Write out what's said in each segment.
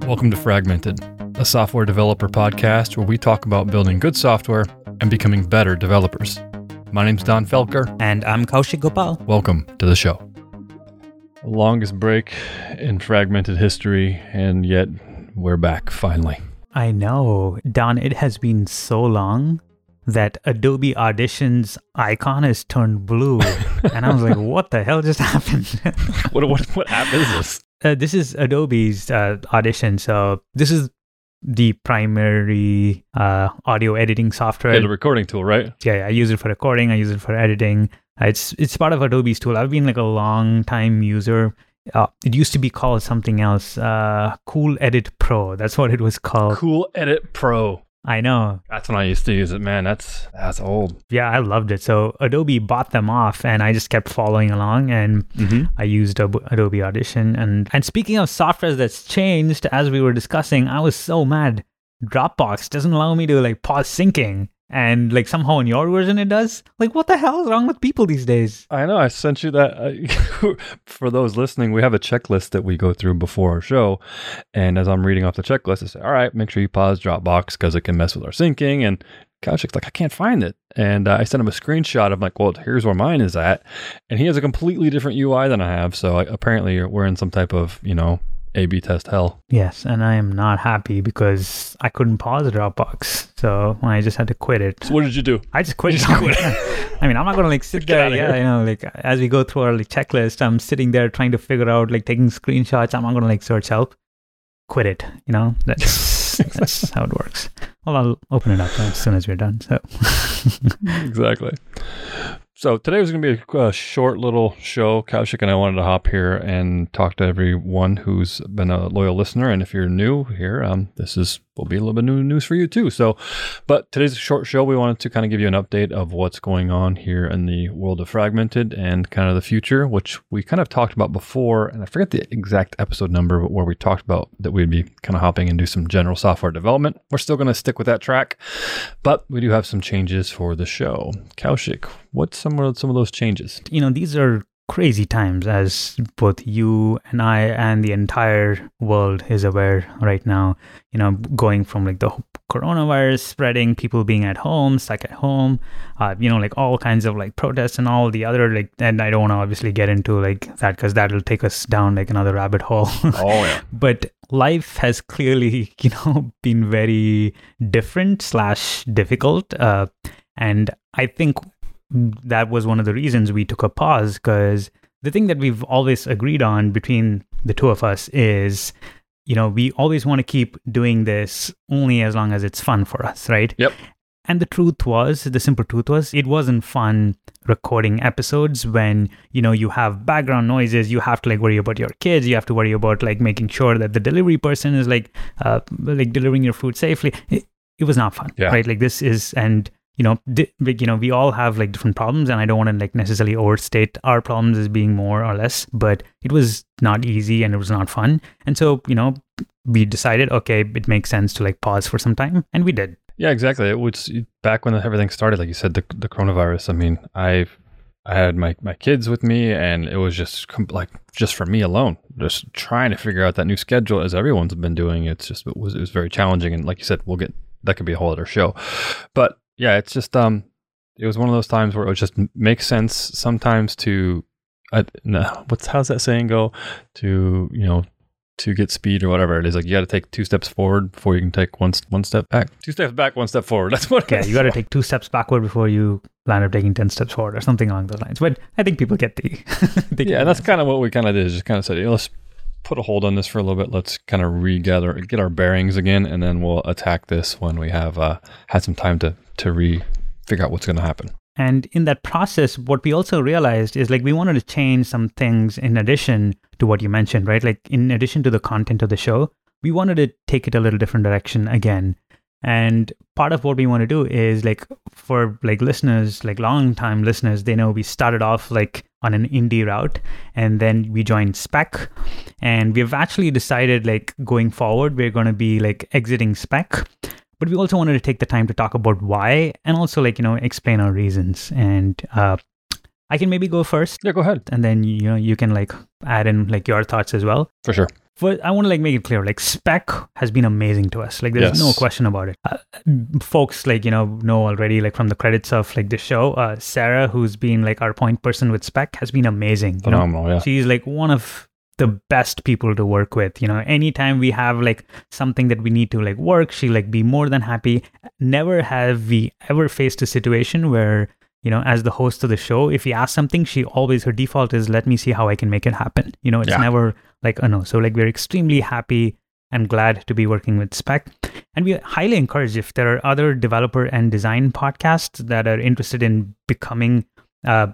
Welcome to Fragmented, a software developer podcast where we talk about building good software and becoming better developers. My name's Donn Felker. And I'm Kaushik Gopal. Welcome to the show. The longest break in fragmented history, and yet we're back finally. I know. Donn, it has been so long that Adobe Audition's icon has turned blue. and I was like, what the hell just happened? what, what, what app is this? Uh, this is Adobe's uh, Audition. So this is the primary uh, audio editing software. Yeah, the recording tool, right? Yeah, I use it for recording. I use it for editing. Uh, it's it's part of Adobe's tool. I've been like a long time user. Uh, it used to be called something else. Uh, cool Edit Pro. That's what it was called. Cool Edit Pro. I know. That's when I used to use it. Man, that's that's old. Yeah, I loved it. So Adobe bought them off, and I just kept following along, and mm-hmm. I used Adobe Audition. And and speaking of software that's changed, as we were discussing, I was so mad. Dropbox doesn't allow me to like pause syncing and like somehow in your version it does like what the hell is wrong with people these days i know i sent you that uh, for those listening we have a checklist that we go through before our show and as i'm reading off the checklist i say all right make sure you pause dropbox because it can mess with our syncing and Kaushik's like, I can't find it. And uh, I sent him a screenshot of like, well, here's where mine is at. And he has a completely different UI than I have. So apparently we're in some type of, you know, a B test hell. Yes, and I am not happy because I couldn't pause Dropbox, so I just had to quit it. So what did you do? I just quit. Just quit. I mean, I'm not gonna like sit there. Yeah, you know, like as we go through our like checklist, I'm sitting there trying to figure out like taking screenshots. I'm not gonna like search help. Quit it. You know, that's that's how it works. Well, I'll open it up as soon as we're done. So exactly. So today was going to be a, a, short little show. Kaushik and I wanted to hop here and talk to everyone who's been a loyal listener. And if you're new here, um, this is will be a little bit new news for you too. So, but today's short show. We wanted to kind of give you an update of what's going on here in the world of Fragmented and kind of the future, which we kind of talked about before. And I forget the exact episode number, but where we talked about that we'd be kind of hopping and do some general software development. We're still going to stick with that track, but we do have some changes for the show. Kaushik, what's some of some of those changes? You know, these are crazy times, as both you and I and the entire world is aware right now. You know, going from like the coronavirus spreading, people being at home, stuck at home, uh, you know, like all kinds of like protests and all the other like. And I don't want to obviously get into like that because that'll take us down like another rabbit hole. oh yeah. but life has clearly, you know, been very different slash difficult. Uh, and I think that was one of the reasons we took a pause because the thing that we've always agreed on between the two of us is you know we always want to keep doing this only as long as it's fun for us right? Yep. And the truth was the simple truth was it wasn't fun recording episodes when you know you have background noises you have to like worry about your kids you have to worry about like making sure that the delivery person is like uh like delivering your food safely. It, it was not fun yeah. right? Like this is and you know, di- you know, we all have like different problems, and I don't want to like necessarily overstate our problems as being more or less, but it was not easy and it was not fun, and so you know, we decided, okay, it makes sense to like pause for some time, and we did. Yeah, exactly. It was back when everything started, like you said, the the coronavirus. I mean, I I had my my kids with me, and it was just like just for me alone, just trying to figure out that new schedule as everyone's been doing. It's just it was it was very challenging, and like you said, we'll get that could be a whole other show, but yeah, it's just um, it was one of those times where it just makes sense sometimes to, uh, no, what's how's that saying go? To you know, to get speed or whatever it is. Like you got to take two steps forward before you can take one one step back. Two steps back, one step forward. That's what. Yeah, you got to take two steps backward before you land up taking ten steps forward or something along those lines. But I think people get the. yeah, that's kind of what we kind of did. Just kind of said, let's put a hold on this for a little bit. Let's kind of regather, get our bearings again, and then we'll attack this when we have uh, had some time to to re figure out what's going to happen. And in that process, what we also realized is like we wanted to change some things in addition to what you mentioned, right? Like in addition to the content of the show, we wanted to take it a little different direction again. And part of what we want to do is like for like listeners, like long time listeners, they know we started off like on an indie route and then we joined spec and we've actually decided like going forward we're going to be like exiting spec but we also wanted to take the time to talk about why and also like you know explain our reasons and uh, i can maybe go first yeah go ahead and then you know you can like add in like your thoughts as well for sure but I want to like make it clear, like spec has been amazing to us. Like there's Yes. no question about it. Uh, folks like you know know already like from the credits of like the show. Uh, Sarah, who's been like our point person with spec, has been amazing. You know, yeah. she's like one of the best people to work with you know anytime we have like something that we need to like work she like be more than happy. Never have we ever faced a situation where you know as the host of the show if we ask something she always her default is let me see how i can make it happen. You know it's Yeah. never like oh no. So like we're extremely happy and glad to be working with spec. And we highly encourage if there are other developer and design podcasts that are interested in becoming uh,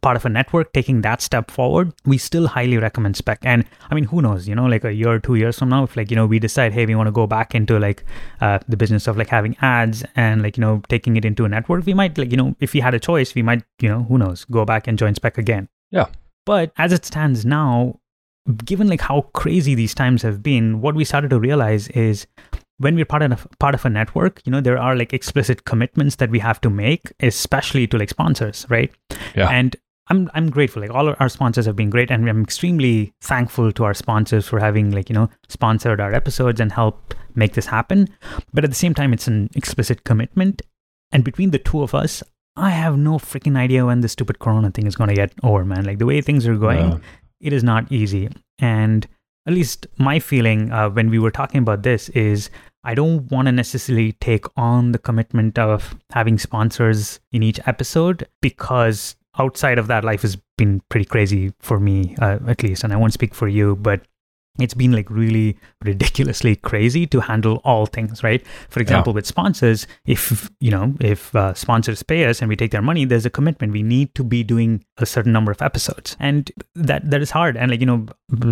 part of a network taking that step forward we still highly recommend spec. And i mean who knows you know like a year or two years from now if like you know we decide hey we want to go back into like uh, the business of like having ads and like you know taking it into a network we might like you know if we had a choice we might you know who knows go back and join spec again. Yeah. but as it stands now given like how crazy these times have been what we started to realize is when we're part of part of a network you know there are like explicit commitments that we have to make especially to like sponsors right Yeah. and I'm I'm grateful. Like all of our sponsors have been great, and I'm extremely thankful to our sponsors for having like you know sponsored our episodes and help make this happen. But at the same time, it's an explicit commitment, and between the two of us, I have no freaking idea when this stupid Corona thing is going to get over, man. Like the way things are going, Yeah. it is not easy. And at least my feeling uh, when we were talking about this is I don't want to necessarily take on the commitment of having sponsors in each episode because outside of that, life has been pretty crazy for me, uh, at least. And I won't speak for you, but it's been like really ridiculously crazy to handle all things right? For example with sponsors if you know if uh, sponsors pay us and we take their money there's a commitment. We need to be doing a certain number of episodes. And that that is hard. And like you know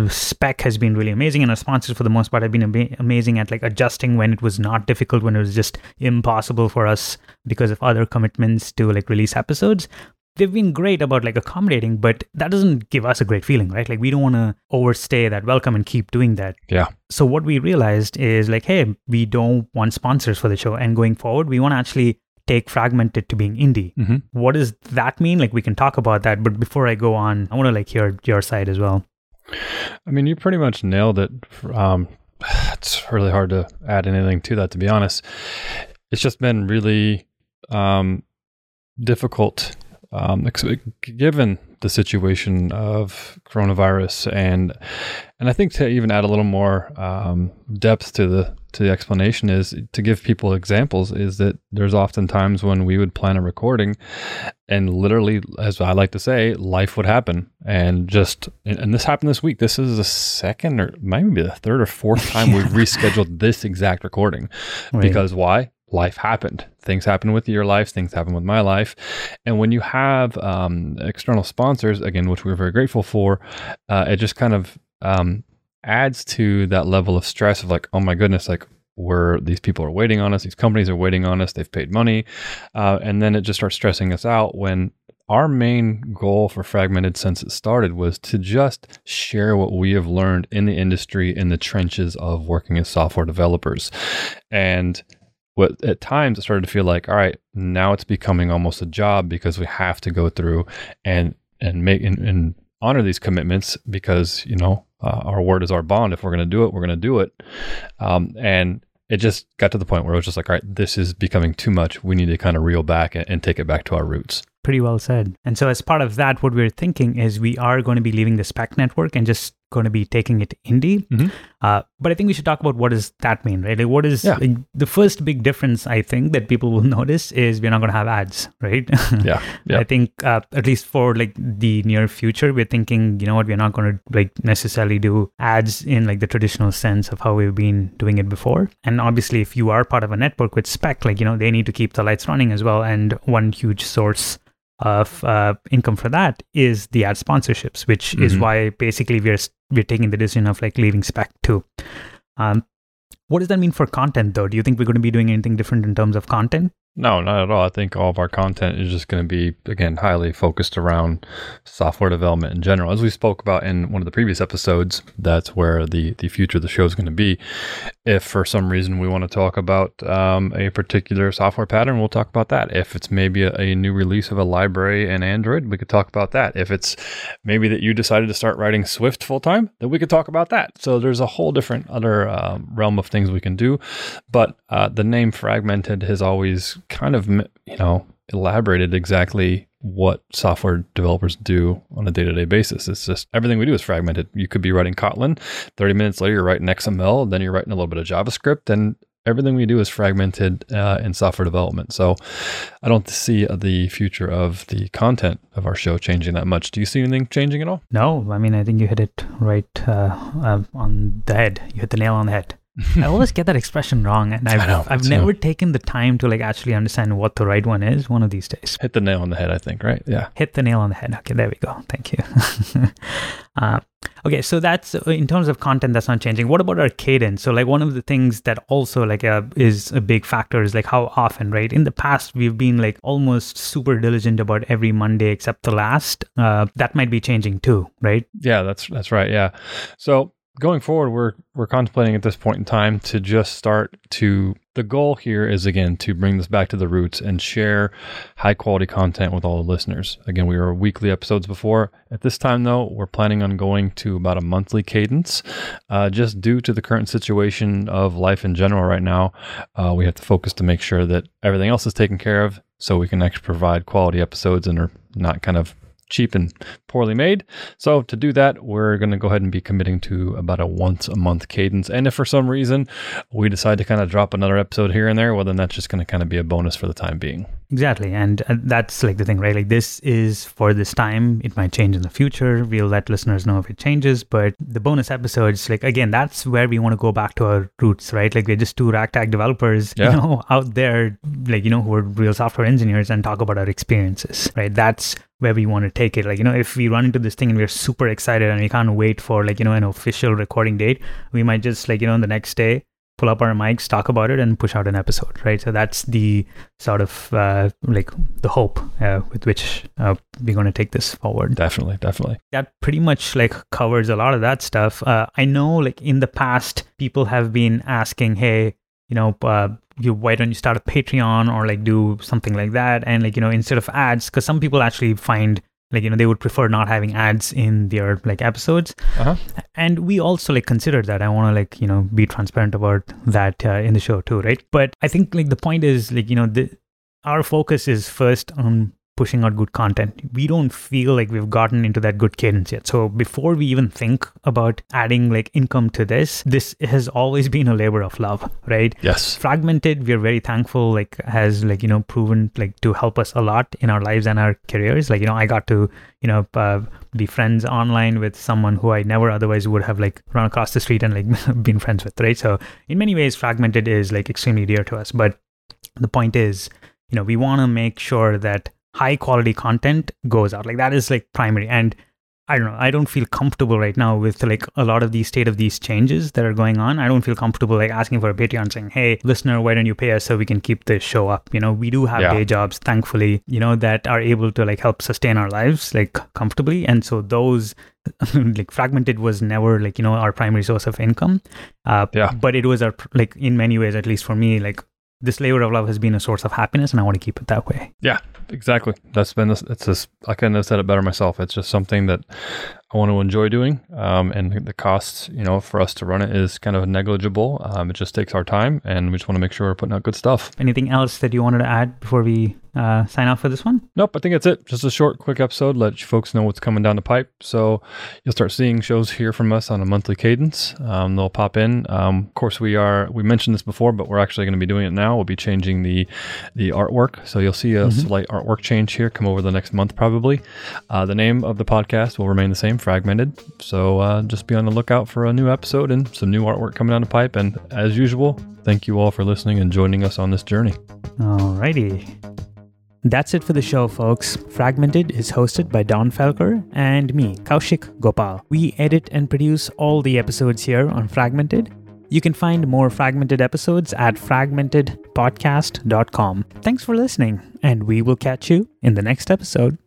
spec has been really amazing and our sponsors for the most part have been ama- amazing at like adjusting when it was not difficult when it was just impossible for us because of other commitments to like release episodes they've been great about like accommodating, but that doesn't give us a great feeling, right? Like we don't want to overstay that welcome and keep doing that. Yeah. So what we realized is like, hey, we don't want sponsors for the show, and going forward, we want to actually take fragmented to being indie. hmm What does that mean? Like we can talk about that, but before I go on, I want to like hear your side as well. I mean, you pretty much nailed it. Um, it's really hard to add anything to that, to be honest. It's just been really um, difficult, um, ex- given the situation of coronavirus, and and I think to even add a little more um, depth to the to the explanation is to give people examples. Is that there's often times when we would plan a recording, and literally, as I like to say, life would happen, and just and, and this happened this week. This is the second or maybe the third or fourth time we've rescheduled this exact recording because why? Life happened. Things happen with your life. Things happen with my life. And when you have um, external sponsors, again, which we're very grateful for, uh, it just kind of um, adds to that level of stress of like, oh my goodness, like we're these people are waiting on us. These companies are waiting on us. They've paid money, uh, and then it just starts stressing us out when. Our main goal for Fragmented since it started was to just share what we have learned in the industry, in the trenches of working as software developers. And what at times it started to feel like all right now it's becoming almost a job because we have to go through and and make and, and honor these commitments because you know uh, our word is our bond. If we're going to do it we're going to do it. Um, and it just got to the point where it was just like all right this is becoming too much. We need to kind of reel back and, and take it back to our roots. Pretty well said. And so, as part of that, what we're thinking is we are going to be leaving the spec network and just going to be taking it indie. Mhm. Uh, but I think we should talk about what does that mean, right? Like, what is Yeah. like, the first big difference I think that people will notice is we're not going to have ads, right? yeah yeah I think uh, at least for like the near future, we're thinking, you know what, we're not going to like necessarily do ads in like the traditional sense of how we've been doing it before. And obviously, if you are part of a network with spec, like you know, they need to keep the lights running as well. And one huge source of uh, income for that is the ad sponsorships, which is Mhm. why basically we're we're taking the decision of like leaving spec too. Um, what does that mean for content though? Do you think we're going to be doing anything different in terms of content? No, not at all. I think all of our content is just going to be, again, highly focused around software development in general. As we spoke about in one of the previous episodes, that's where the, the future of the show is going to be. If for some reason we want to talk about um, a particular software pattern, we'll talk about that. If it's maybe a, a, new release of a library in Android, we could talk about that. If it's maybe that you decided to start writing Swift full time, then we could talk about that. So there's a whole different other uh, realm of things we can do. But uh, the name Fragmented has always kind of, you know, elaborated exactly what software developers do on a day-to-day basis. It's just everything we do is fragmented. You could be writing Kotlin, 30 minutes later you're writing XML, then you're writing a little bit of JavaScript, and everything we do is fragmented uh, in software development. So I don't see the future of the content of our show changing that much. Do you see anything changing at all? No, I mean I think you hit it right uh, uh, on the head. You hit the nail on the head. I always get that expression wrong, and I've, know, I've never taken the time to like actually understand what the right one is. One of these days, hit the nail on the head. I think, right? Yeah, hit the nail on the head. Okay, there we go. Thank you. uh, okay, so that's in terms of content that's not changing. What about our cadence? So, like one of the things that also like uh, is a big factor is like how often, right? In the past, we've been like almost super diligent about every Monday except the last. Uh, that might be changing too, right? Yeah, that's that's right. Yeah, so going forward, we're we're contemplating at this point in time to just start to. The goal here is again to bring this back to the roots and share high quality content with all the listeners. Again, we were weekly episodes before. At this time, though, we're planning on going to about a monthly cadence, uh, just due to the current situation of life in general right now. Uh, we have to focus to make sure that everything else is taken care of, so we can actually provide quality episodes and are not kind of cheap and poorly made. So to do that, we're going to go ahead and be committing to about a once a month cadence. And if for some reason we decide to kind of drop another episode here and there, well, then that's just going to kind of be a bonus for the time being. Exactly. And uh, that's like the thing, right? Like this is for this time. It might change in the future. We'll let listeners know if it changes. But the bonus episodes, like again, that's where we want to go back to our roots, right? Like we're just two ragtag developers, yeah. you know, out there, like, you know, who are real software engineers and talk about our experiences, right? That's where we want to take it. Like, you know, if we run into this thing and we're super excited and we can't wait for like, you know, an official recording date, we might just like, you know, the next day pull up our mics, talk about it, and push out an episode, right? So that's the sort of uh, like the hope uh, with which uh, we're going to take this forward. Definitely, definitely. That pretty much like covers a lot of that stuff. Uh, I know, like in the past, people have been asking, "Hey, you know, uh, you why don't you start a Patreon or like do something like that?" And like you know, instead of ads, because some people actually find like you know they would prefer not having ads in their like episodes. Uh-huh. and we also like considered that. I want to like you know be transparent about that uh, in the show too right? But i think like the point is like you know the our focus is first on pushing out good content. We don't feel like we've gotten into that good cadence yet. So before we even think about adding like income to this, this has always been a labor of love, right? Yes. Fragmented, we're very thankful, like has like, you know, proven like to help us a lot in our lives and our careers. Like, you know, I got to, you know, uh, be friends online with someone who I never otherwise would have like run across the street and like been friends with, right? So in many ways, fragmented is like extremely dear to us. But the point is, you know, we want to make sure that high quality content goes out. Like that is like primary. And I don't know, I don't feel comfortable right now with like a lot of these state of these changes that are going on. I don't feel comfortable like asking for a Patreon saying, hey, listener, why don't you pay us so we can keep this show up? You know, we do have yeah. day jobs, thankfully, you know, that are able to like help sustain our lives like comfortably. And so those like fragmented was never like, you know, our primary source of income. Uh, yeah. But it was our, like in many ways, at least for me, like this labor of love has been a source of happiness and I want to keep it that way. Yeah, exactly. That's been, this, it's just, I couldn't have said it better myself. It's just something that I want to enjoy doing. Um, and the cost, you know, for us to run it is kind of negligible. Um, it just takes our time and we just want to make sure we're putting out good stuff. Anything else that you wanted to add before we uh, sign off for this one? Nope, I think that's it. Just a short, quick episode. Let you folks know what's coming down the pipe. So you'll start seeing shows here from us on a monthly cadence. Um, they'll pop in. Um, of course, we are. We mentioned this before, but we're actually going to be doing it now. We'll be changing the the artwork. So you'll see a mm-hmm. slight artwork change here come over the next month, probably. Uh, the name of the podcast will remain the same, Fragmented. So uh, just be on the lookout for a new episode and some new artwork coming down the pipe. And as usual, thank you all for listening and joining us on this journey. Alrighty. That's it for the show, folks. Fragmented is hosted by Donn Felker and me, Kaushik Gopal. We edit and produce all the episodes here on Fragmented. You can find more fragmented episodes at fragmentedpodcast.com. Thanks for listening, and we will catch you in the next episode.